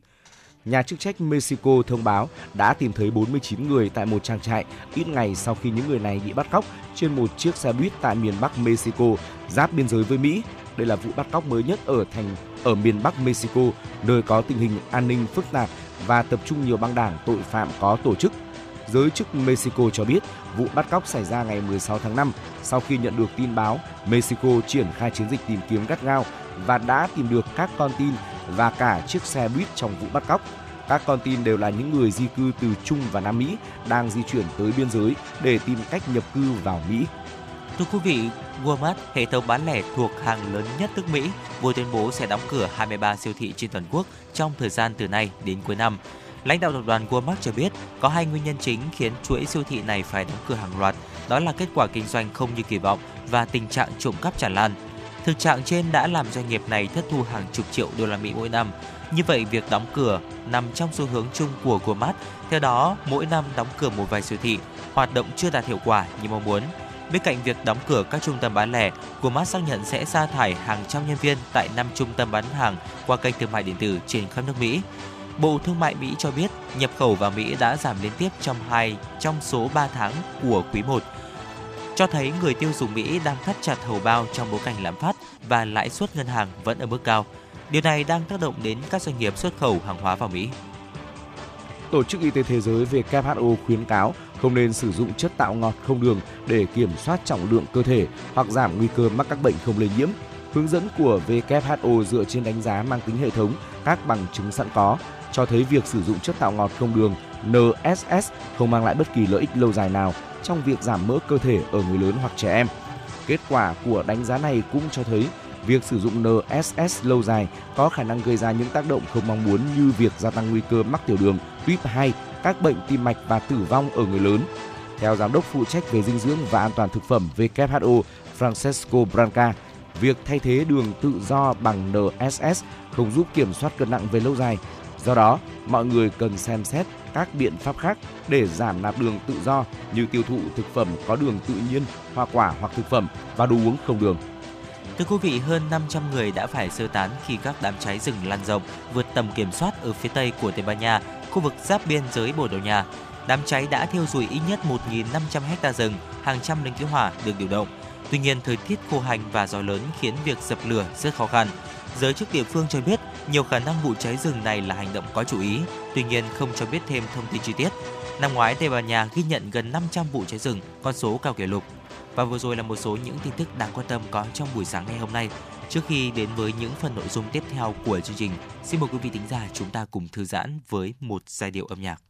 Nhà chức trách Mexico thông báo đã tìm thấy 49 người tại một trang trại ít ngày sau khi những người này bị bắt cóc trên một chiếc xe buýt tại miền Bắc Mexico, giáp biên giới với Mỹ. Đây là vụ bắt cóc mới nhất ở thành ở miền Bắc Mexico, nơi có tình hình an ninh phức tạp và tập trung nhiều băng đảng tội phạm có tổ chức. Giới chức Mexico cho biết vụ bắt cóc xảy ra ngày 16 tháng 5 sau khi nhận được tin báo Mexico triển khai chiến dịch tìm kiếm gắt gao và đã tìm được các con tin và cả chiếc xe buýt trong vụ bắt cóc. Các con tin đều là những người di cư từ Trung và Nam Mỹ đang di chuyển tới biên giới để tìm cách nhập cư vào Mỹ. Thưa quý vị, Walmart, hệ thống bán lẻ thuộc hàng lớn nhất nước Mỹ, vừa tuyên bố sẽ đóng cửa 23 siêu thị trên toàn quốc trong thời gian từ nay đến cuối năm. Lãnh đạo tập đoàn Walmart cho biết có hai nguyên nhân chính khiến chuỗi siêu thị này phải đóng cửa hàng loạt, đó là kết quả kinh doanh không như kỳ vọng và tình trạng trộm cắp tràn lan. Thực trạng trên đã làm doanh nghiệp này thất thu hàng chục triệu đô la Mỹ mỗi năm. Như vậy, việc đóng cửa nằm trong xu hướng chung của Walmart. Theo đó, mỗi năm đóng cửa một vài siêu thị, hoạt động chưa đạt hiệu quả như mong muốn. Bên cạnh việc đóng cửa các trung tâm bán lẻ, Walmart xác nhận sẽ sa thải hàng trăm nhân viên tại 5 trung tâm bán hàng qua kênh thương mại điện tử trên khắp nước Mỹ. Bộ Thương mại Mỹ cho biết nhập khẩu vào Mỹ đã giảm liên tiếp trong hai trong số 3 tháng của quý 1, cho thấy người tiêu dùng Mỹ đang thắt chặt hầu bao trong bối cảnh lạm phát và lãi suất ngân hàng vẫn ở mức cao. Điều này đang tác động đến các doanh nghiệp xuất khẩu hàng hóa vào Mỹ. Tổ chức Y tế Thế giới WHO khuyến cáo không nên sử dụng chất tạo ngọt không đường để kiểm soát trọng lượng cơ thể hoặc giảm nguy cơ mắc các bệnh không lây nhiễm. Hướng dẫn của WHO dựa trên đánh giá mang tính hệ thống, các bằng chứng sẵn có, cho thấy việc sử dụng chất tạo ngọt không đường NSS không mang lại bất kỳ lợi ích lâu dài nào trong việc giảm mỡ cơ thể ở người lớn hoặc trẻ em. Kết quả của đánh giá này cũng cho thấy việc sử dụng NSS lâu dài có khả năng gây ra những tác động không mong muốn như việc gia tăng nguy cơ mắc tiểu đường, tuyếp 2, các bệnh tim mạch và tử vong ở người lớn. Theo giám đốc phụ trách về dinh dưỡng và an toàn thực phẩm WHO Francesco Branca, việc thay thế đường tự do bằng NSS không giúp kiểm soát cân nặng về lâu dài. Do đó, mọi người cần xem xét các biện pháp khác để giảm nạp đường tự do như tiêu thụ thực phẩm có đường tự nhiên, hoa quả hoặc thực phẩm và đồ uống không đường. Thưa quý vị, hơn 500 người đã phải sơ tán khi các đám cháy rừng lan rộng vượt tầm kiểm soát ở phía tây của Tây Ban Nha, khu vực giáp biên giới Bồ Đào Nha. Đám cháy đã thiêu rụi ít nhất 1.500 hecta rừng, hàng trăm lính cứu hỏa được điều động. Tuy nhiên, thời tiết khô hành và gió lớn khiến việc dập lửa rất khó khăn. Giới chức địa phương cho biết nhiều khả năng vụ cháy rừng này là hành động có chủ ý, tuy nhiên không cho biết thêm thông tin chi tiết. Năm ngoái, Tây Ban Nha ghi nhận gần 500 vụ cháy rừng, con số cao kỷ lục. Và vừa rồi là một số những tin tức đáng quan tâm có trong buổi sáng ngày hôm nay. Trước khi đến với những phần nội dung tiếp theo của chương trình, xin mời quý vị thính giả chúng ta cùng thư giãn với một giai điệu âm nhạc.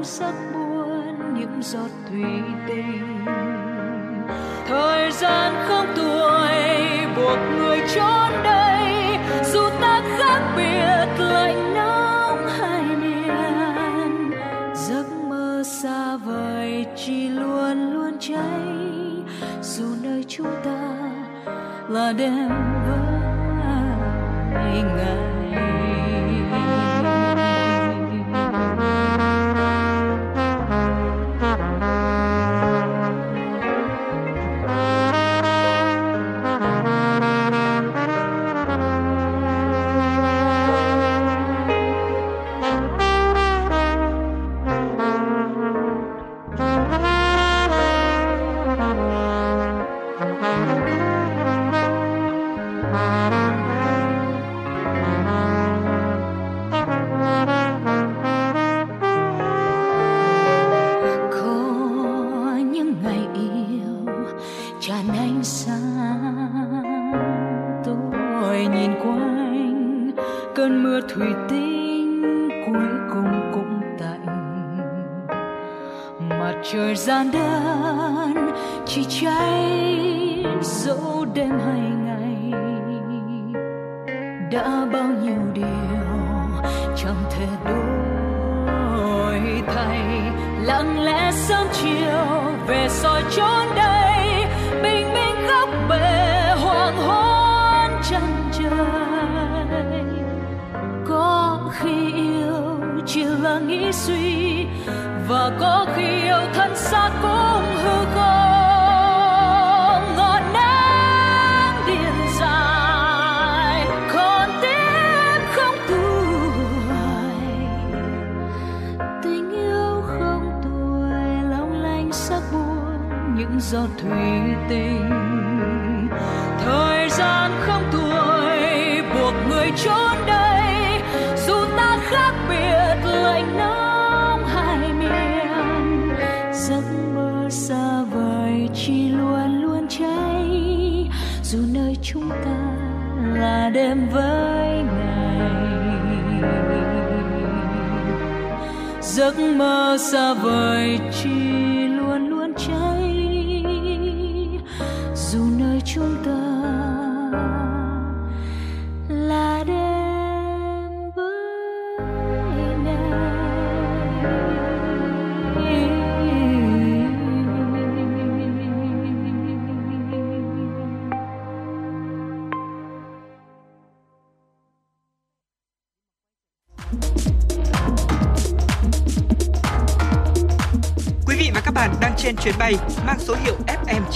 ôm sắc buồn những giọt thủy tinh. Thời gian không tuổi, buộc người trốn đây, dù ta khác biệt lạnh nóng hai miền. Giấc mơ xa vời chỉ luôn luôn cháy, dù nơi chúng ta là đêm với ngày tình. Thời gian không tuổi, buộc người trốn đây dù ta khác biệt, lạnh nóng hai miền giấc mơ xa vời, chỉ luôn luôn cháy. Dù nơi chúng ta là đêm với ngày. Giấc mơ xa vời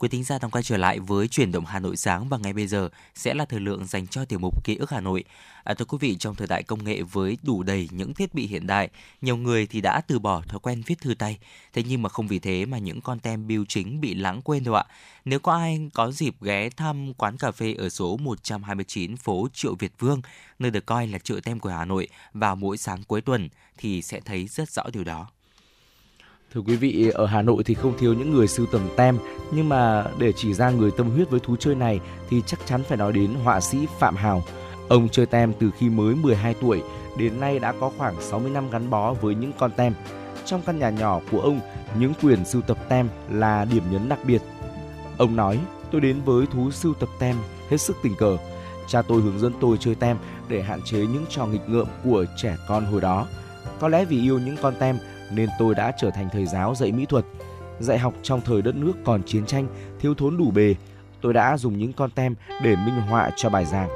Quý thính giả đang quay trở lại với chuyển động Hà Nội sáng và ngay bây giờ sẽ là thời lượng dành cho tiểu mục ký ức Hà Nội. À, thưa quý vị, trong thời đại công nghệ với đủ đầy những thiết bị hiện đại, nhiều người thì đã từ bỏ thói quen viết thư tay. Thế nhưng mà không vì thế mà những con tem bưu chính bị lãng quên đâu ạ. Nếu có ai có dịp ghé thăm quán cà phê ở số 129 phố Triệu Việt Vương, nơi được coi là chợ tem của Hà Nội vào mỗi sáng cuối tuần thì sẽ thấy rất rõ điều đó. Thưa quý vị, ở Hà Nội thì không thiếu những người sưu tầm tem, nhưng mà để chỉ ra người tâm huyết với thú chơi này thì chắc chắn phải nói đến họa sĩ Phạm Hào. Ông chơi tem từ khi mới 12 tuổi, đến nay đã có khoảng 60 năm gắn bó với những con tem. Trong căn nhà nhỏ của ông, những quyển sưu tập tem là điểm nhấn đặc biệt. Ông nói, tôi đến với thú sưu tập tem hết sức tình cờ. Cha tôi hướng dẫn tôi chơi tem để hạn chế những trò nghịch ngợm của trẻ con hồi đó. Có lẽ vì yêu những con tem nên tôi đã trở thành thầy giáo dạy mỹ thuật. Dạy học trong thời đất nước còn chiến tranh, thiếu thốn đủ bề, tôi đã dùng những con tem để minh họa cho bài giảng.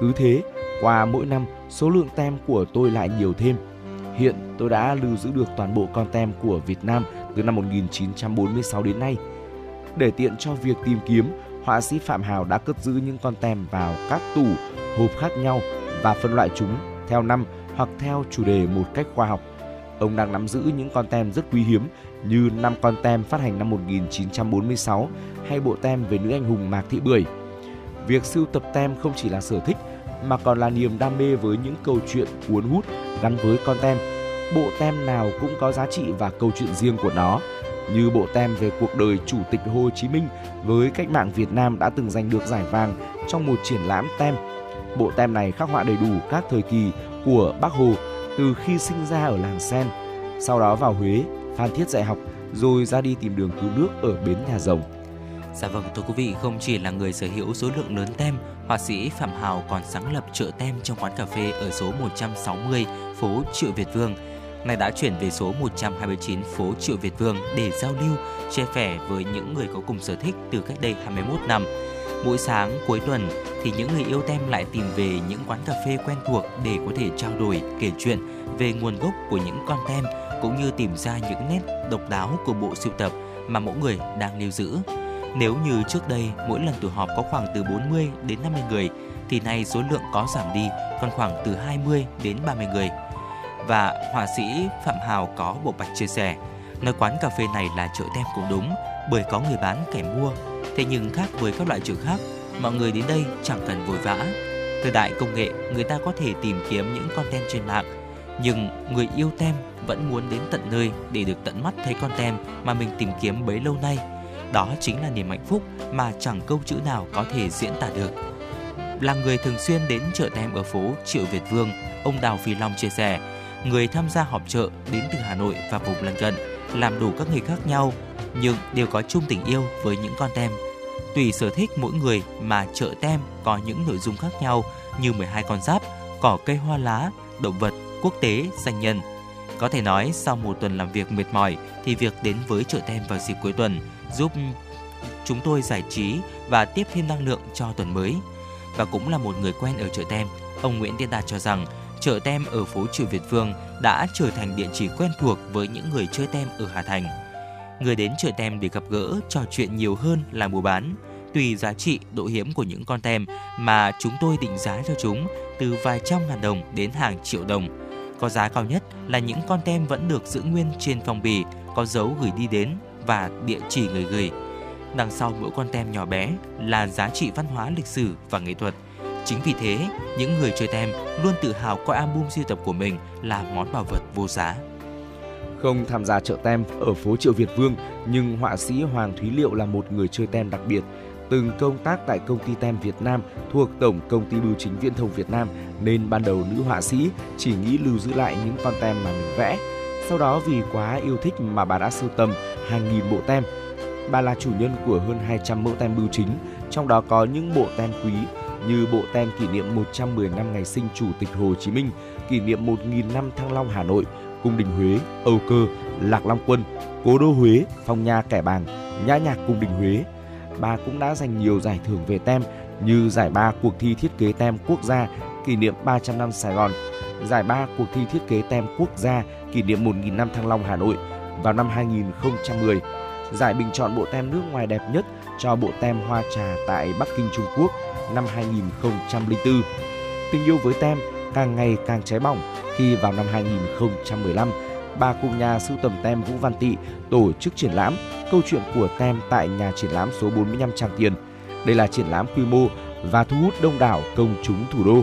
Cứ thế, qua mỗi năm, số lượng tem của tôi lại nhiều thêm. Hiện tôi đã lưu giữ được toàn bộ con tem của Việt Nam từ năm 1946 đến nay. Để tiện cho việc tìm kiếm, họa sĩ Phạm Hào đã cất giữ những con tem vào các tủ, hộp khác nhau và phân loại chúng theo năm hoặc theo chủ đề một cách khoa học. Ông đang nắm giữ những con tem rất quý hiếm như 5 con tem phát hành năm 1946 hay bộ tem về nữ anh hùng Mạc Thị Bưởi. Việc sưu tập tem không chỉ là sở thích mà còn là niềm đam mê với những câu chuyện cuốn hút gắn với con tem. Bộ tem nào cũng có giá trị và câu chuyện riêng của nó, như bộ tem về cuộc đời Chủ tịch Hồ Chí Minh với cách mạng Việt Nam đã từng giành được giải vàng trong một triển lãm tem. Bộ tem này khắc họa đầy đủ các thời kỳ của Bác Hồ từ khi sinh ra ở làng Sen, sau đó vào Huế, Phan Thiết dạy học, rồi ra đi tìm đường cứu nước ở bến Nhà Rồng. Dạ vâng, thưa quý vị, không chỉ là người sở hữu số lượng lớn tem, họa sĩ Phạm Hào còn sáng lập chợ tem trong quán cà phê ở số 160 phố Triệu Việt Vương. Này đã chuyển về số 129 phố Triệu Việt Vương để giao lưu, chia sẻ với những người có cùng sở thích từ cách đây 21 năm. Mỗi sáng cuối tuần thì những người yêu tem lại tìm về những quán cà phê quen thuộc để có thể trao đổi, kể chuyện về nguồn gốc của những con tem cũng như tìm ra những nét độc đáo của bộ sưu tập mà mỗi người đang lưu giữ. Nếu như trước đây mỗi lần tụ họp có khoảng từ 40 đến 50 người thì nay số lượng có giảm đi còn khoảng từ 20 đến 30 người. Và họa sĩ Phạm Hào có bộ bạch chia sẻ, nói quán cà phê này là chợ tem cũng đúng bởi có người bán kẻ mua. Thế nhưng khác với các loại chợ khác, mọi người đến đây chẳng cần vội vã. Thời đại công nghệ, người ta có thể tìm kiếm những con tem trên mạng, nhưng người yêu tem vẫn muốn đến tận nơi để được tận mắt thấy con tem mà mình tìm kiếm bấy lâu nay. Đó chính là niềm hạnh phúc mà chẳng câu chữ nào có thể diễn tả được. Là người thường xuyên đến chợ tem ở phố Triệu Việt Vương, ông Đào Phi Long chia sẻ, người tham gia họp chợ đến từ Hà Nội và vùng lân cận, làm đủ các nghề khác nhau, nhưng đều có chung tình yêu với những con tem. Tùy sở thích mỗi người mà chợ tem có những nội dung khác nhau như 12 con giáp, cỏ cây hoa lá, động vật, quốc tế, danh nhân. Có thể nói sau một tuần làm việc mệt mỏi thì việc đến với chợ tem vào dịp cuối tuần giúp chúng tôi giải trí và tiếp thêm năng lượng cho tuần mới. Và cũng là một người quen ở chợ tem, ông Nguyễn Tiên Đạt cho rằng chợ tem ở phố Triệu Việt Vương đã trở thành địa chỉ quen thuộc với những người chơi tem ở Hà Thành. Người đến chợ tem để gặp gỡ, trò chuyện nhiều hơn là mua bán. Tùy giá trị, độ hiếm của những con tem mà chúng tôi định giá cho chúng từ vài trăm ngàn đồng đến hàng triệu đồng. Có giá cao nhất là những con tem vẫn được giữ nguyên trên phong bì, có dấu gửi đi đến và địa chỉ người gửi. Đằng sau mỗi con tem nhỏ bé là giá trị văn hóa lịch sử và nghệ thuật. Chính vì thế, những người chơi tem luôn tự hào coi album sưu tập của mình là món bảo vật vô giá. Không tham gia chợ tem ở phố Triệu Việt Vương, nhưng họa sĩ Hoàng Thúy Liệu là một người chơi tem đặc biệt. Từng công tác tại công ty tem Việt Nam thuộc Tổng Công ty Bưu chính Viễn thông Việt Nam nên ban đầu nữ họa sĩ chỉ nghĩ lưu giữ lại những con tem mà mình vẽ. Sau đó vì quá yêu thích mà bà đã sưu tầm hàng nghìn bộ tem. Bà là chủ nhân của hơn 200 mẫu tem bưu chính, trong đó có những bộ tem quý như bộ tem kỷ niệm 110 năm ngày sinh Chủ tịch Hồ Chí Minh, kỷ niệm 1.000 năm Thăng Long Hà Nội, Cung đình Huế, Âu Cơ, Lạc Long Quân, Cố đô Huế, Phong Nha Kẻ Bàng, Nhã nhạc Cung đình Huế. Bà cũng đã giành nhiều giải thưởng về tem như giải ba cuộc thi thiết kế tem quốc gia kỷ niệm 300 năm Sài Gòn, giải ba cuộc thi thiết kế tem quốc gia kỷ niệm 1.000 năm Thăng Long Hà Nội vào năm 2010, giải bình chọn bộ tem nước ngoài đẹp nhất cho bộ tem hoa trà tại Bắc Kinh Trung Quốc năm 2004. Tình yêu với tem càng ngày càng cháy bỏng khi vào năm 2015, bà cùng nhà sưu tầm tem Vũ Văn Tị tổ chức triển lãm câu chuyện của tem tại nhà triển lãm số 45 Tràng Tiền. Đây là triển lãm quy mô và thu hút đông đảo công chúng thủ đô.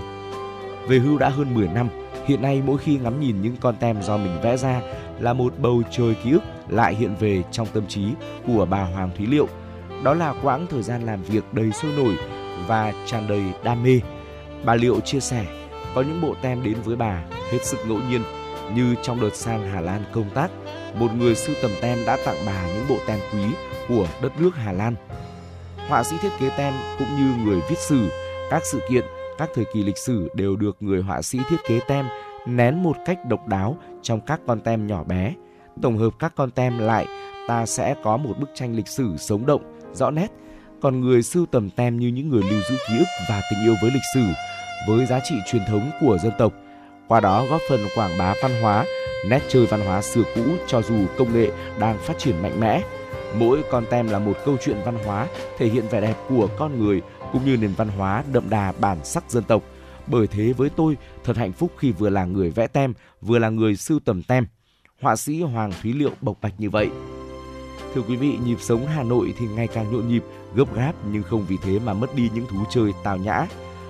Về hưu đã hơn 10 năm, hiện nay mỗi khi ngắm nhìn những con tem do mình vẽ ra là một bầu trời ký ức lại hiện về trong tâm trí của bà Hoàng Thúy Liệu. Đó là quãng thời gian làm việc đầy sôi nổi và tràn đầy đam mê. Bà Liệu chia sẻ, có những bộ tem đến với bà hết sức ngẫu nhiên như trong đợt sang Hà Lan công tác, một người sưu tầm tem đã tặng bà những bộ tem quý của đất nước Hà Lan. Họa sĩ thiết kế tem cũng như người viết sử, các sự kiện, các thời kỳ lịch sử đều được người họa sĩ thiết kế tem nén một cách độc đáo trong các con tem nhỏ bé. Tổng hợp các con tem lại, ta sẽ có một bức tranh lịch sử sống động, rõ nét. Còn người sưu tầm tem như những người lưu giữ ký ức và tình yêu với lịch sử, với giá trị truyền thống của dân tộc. Qua đó góp phần quảng bá văn hóa, nét chơi văn hóa xưa cũ cho dù công nghệ đang phát triển mạnh mẽ. Mỗi con tem là một câu chuyện văn hóa thể hiện vẻ đẹp của con người cũng như nền văn hóa đậm đà bản sắc dân tộc. Bởi thế với tôi thật hạnh phúc khi vừa là người vẽ tem, vừa là người sưu tầm tem. Họa sĩ Hoàng Thúy Liệu bộc bạch như vậy. Thưa quý vị, nhịp sống Hà Nội thì ngày càng nhộn nhịp, gấp gáp nhưng không vì thế mà mất đi những thú chơi tào nhã.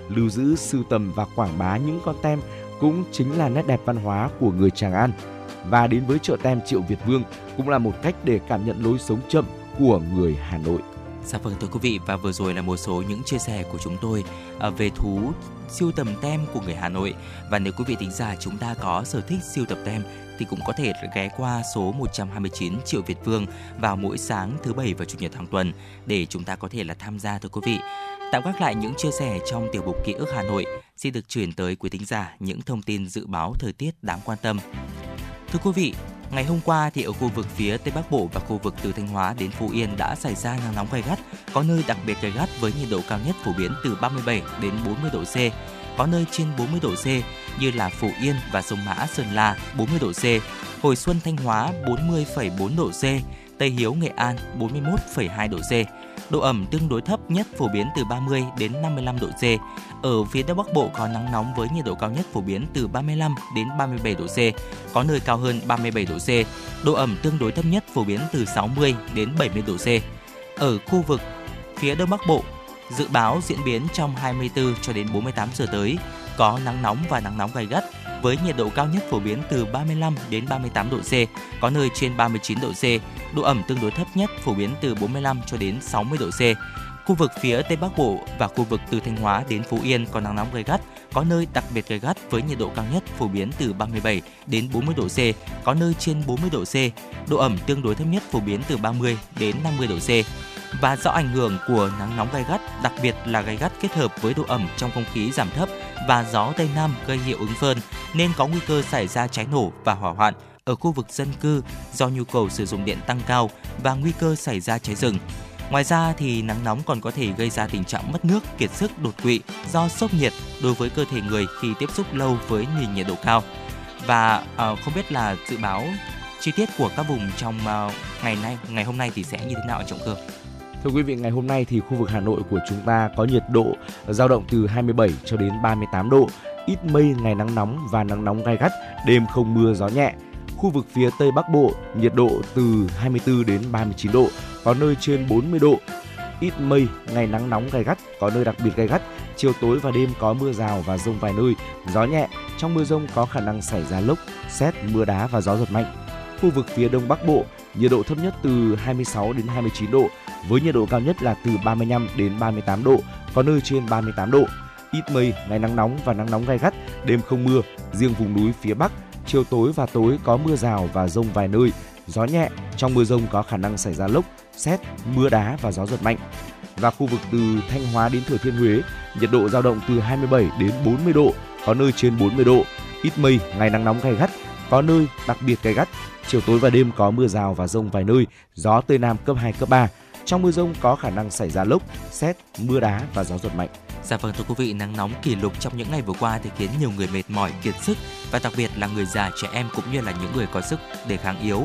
Lưu giữ, sưu tầm và quảng bá những con tem cũng chính là nét đẹp văn hóa của người Tràng An. Và đến với chợ tem Triệu Việt Vương cũng là một cách để cảm nhận lối sống chậm của người Hà Nội. Dạ vâng thưa quý vị và vừa rồi là một số những chia sẻ của chúng tôi à, về thú siêu tầm tem của người Hà Nội và nếu quý vị tính ra chúng ta có sở thích siêu tập tem thì cũng có thể ghé qua số 129 Triệu Việt Vương vào mỗi sáng thứ bảy và chủ nhật hàng tuần để chúng ta có thể là tham gia thưa quý vị. Tạm gác lại những chia sẻ trong tiểu mục ký ức Hà Nội, xin được chuyển tới quý thính giả những thông tin dự báo thời tiết đáng quan tâm. Thưa quý vị, Ngày hôm qua thì ở khu vực phía Tây Bắc Bộ và khu vực từ Thanh Hóa đến Phú Yên đã xảy ra nắng nóng gay gắt, có nơi đặc biệt gay gắt với nhiệt độ cao nhất phổ biến từ 37 đến 40 độ C, có nơi trên 40 độ C như là Phú Yên và sông Mã Sơn La 40 độ C, Hồi Xuân Thanh Hóa 40,4 độ C, Tây Hiếu Nghệ An 41,2 độ C. Độ ẩm tương đối thấp nhất phổ biến từ 30 đến 55 độ C. Ở phía Đông Bắc Bộ có nắng nóng với nhiệt độ cao nhất phổ biến từ 35 đến 37 độ C, có nơi cao hơn 37 độ C. Độ ẩm tương đối thấp nhất phổ biến từ 60 đến 70 độ C. Ở khu vực phía Đông Bắc Bộ, dự báo diễn biến trong 24 cho đến 48 giờ tới có nắng nóng và nắng nóng gay gắt với nhiệt độ cao nhất phổ biến từ 35 đến 38 độ C, có nơi trên 39 độ C, độ ẩm tương đối thấp nhất phổ biến từ 45 cho đến 60 độ C. Khu vực phía Tây Bắc Bộ và khu vực từ Thanh Hóa đến Phú Yên có nắng nóng gay gắt, có nơi đặc biệt gay gắt với nhiệt độ cao nhất phổ biến từ 37 đến 40 độ C, có nơi trên 40 độ C. Độ ẩm tương đối thấp nhất phổ biến từ 30 đến 50 độ C. Và do ảnh hưởng của nắng nóng gay gắt, đặc biệt là gay gắt kết hợp với độ ẩm trong không khí giảm thấp và gió Tây Nam gây hiệu ứng phơn nên có nguy cơ xảy ra cháy nổ và hỏa hoạn ở khu vực dân cư do nhu cầu sử dụng điện tăng cao và nguy cơ xảy ra cháy rừng. Ngoài ra thì nắng nóng còn có thể gây ra tình trạng mất nước, kiệt sức, đột quỵ do sốc nhiệt đối với cơ thể người khi tiếp xúc lâu với nền nhiệt độ cao. Và à, không biết là dự báo chi tiết của các vùng trong uh, ngày nay ngày hôm nay thì sẽ như thế nào ở trọng cơ? Thưa quý vị, ngày hôm nay thì khu vực Hà Nội của chúng ta có nhiệt độ dao động từ 27 cho đến 38 độ, ít mây, ngày nắng nóng và nắng nóng gai gắt, đêm không mưa gió nhẹ. Khu vực phía Tây Bắc Bộ, nhiệt độ từ 24 đến 39 độ, có nơi trên 40 độ. Ít mây, ngày nắng nóng gai gắt, có nơi đặc biệt gai gắt. Chiều tối và đêm có mưa rào và rông vài nơi, gió nhẹ. Trong mưa rông có khả năng xảy ra lốc, xét, mưa đá và gió giật mạnh. Khu vực phía Đông Bắc Bộ, nhiệt độ thấp nhất từ 26 đến 29 độ, với nhiệt độ cao nhất là từ 35 đến 38 độ, có nơi trên 38 độ. Ít mây, ngày nắng nóng và nắng nóng gai gắt, đêm không mưa, riêng vùng núi phía Bắc, chiều tối và tối có mưa rào và rông vài nơi, gió nhẹ, trong mưa rông có khả năng xảy ra lốc, xét, mưa đá và gió giật mạnh. Và khu vực từ Thanh Hóa đến Thừa Thiên Huế, nhiệt độ dao động từ 27 đến 40 độ, có nơi trên 40 độ, ít mây, ngày nắng nóng gai gắt, có nơi đặc biệt gai gắt. Chiều tối và đêm có mưa rào và rông vài nơi, gió tây nam cấp 2 cấp 3. Trong mưa rông có khả năng xảy ra lốc, xét, mưa đá và gió giật mạnh. Dạ vâng thưa quý vị, nắng nóng kỷ lục trong những ngày vừa qua thì khiến nhiều người mệt mỏi, kiệt sức và đặc biệt là người già, trẻ em cũng như là những người có sức đề kháng yếu.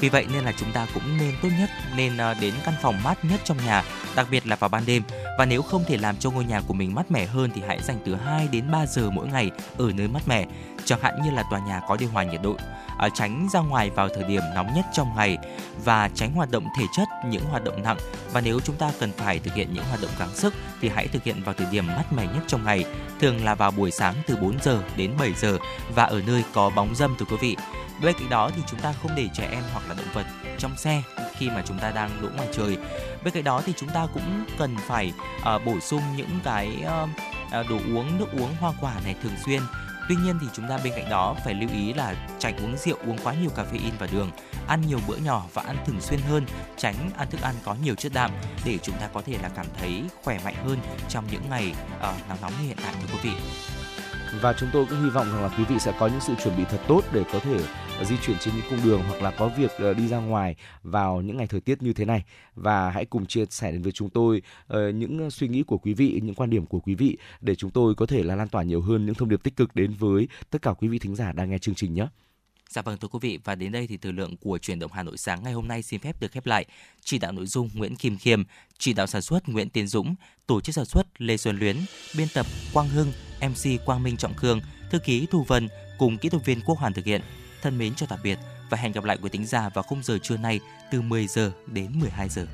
Vì vậy nên là chúng ta cũng nên tốt nhất nên ờ, đến căn phòng mát nhất trong nhà, đặc biệt là vào ban đêm. Và nếu không thể làm cho ngôi nhà của mình mát mẻ hơn thì hãy dành từ 2 đến 3 giờ mỗi ngày ở nơi mát mẻ, chẳng hạn như là tòa nhà có điều hòa nhiệt độ à, tránh ra ngoài vào thời điểm nóng nhất trong ngày và tránh hoạt động thể chất những hoạt động nặng. Và nếu chúng ta cần phải thực hiện những hoạt động gắng sức thì hãy thực hiện vào thời điểm mát mẻ nhất trong ngày thường là vào buổi sáng từ 4 giờ đến 7 giờ và ở nơi có bóng dâm thưa quý vị bên cạnh đó thì chúng ta không để trẻ em hoặc là động vật trong xe khi mà chúng ta đang đỗ ngoài trời. Bên cạnh đó thì chúng ta cũng cần phải uh, bổ sung những cái uh, đồ uống nước uống hoa quả này thường xuyên. Tuy nhiên thì chúng ta bên cạnh đó phải lưu ý là tránh uống rượu, uống quá nhiều caffeine và đường, ăn nhiều bữa nhỏ và ăn thường xuyên hơn, tránh ăn thức ăn có nhiều chất đạm để chúng ta có thể là cảm thấy khỏe mạnh hơn trong những ngày uh, nắng nóng như hiện tại thưa quý vị và chúng tôi cũng hy vọng rằng là quý vị sẽ có những sự chuẩn bị thật tốt để có thể di chuyển trên những cung đường hoặc là có việc ờ, đi ra ngoài vào những ngày thời tiết như thế này và hãy cùng chia sẻ đến với chúng tôi ờ, những ờ, suy nghĩ của quý vị, những quan điểm của quý vị để chúng tôi có thể là lan tỏa nhiều hơn những thông điệp tích cực đến với tất cả quý vị thính giả đang nghe chương trình nhé. Dạ vâng thưa quý vị và đến đây thì thời lượng của chuyển động Hà Nội sáng ngày hôm nay xin phép được khép lại. Chỉ đạo nội dung Nguyễn Kim Khiêm, chỉ đạo sản xuất Nguyễn Tiến Dũng, tổ chức sản xuất Lê Xuân Luyến, biên tập Quang Hưng, MC Quang Minh Trọng Khương, thư ký Thu Vân cùng kỹ thuật viên Quốc Hoàn thực hiện. Thân mến chào tạm biệt và hẹn gặp lại quý tính giả vào khung giờ trưa nay từ 10 giờ đến 12 giờ.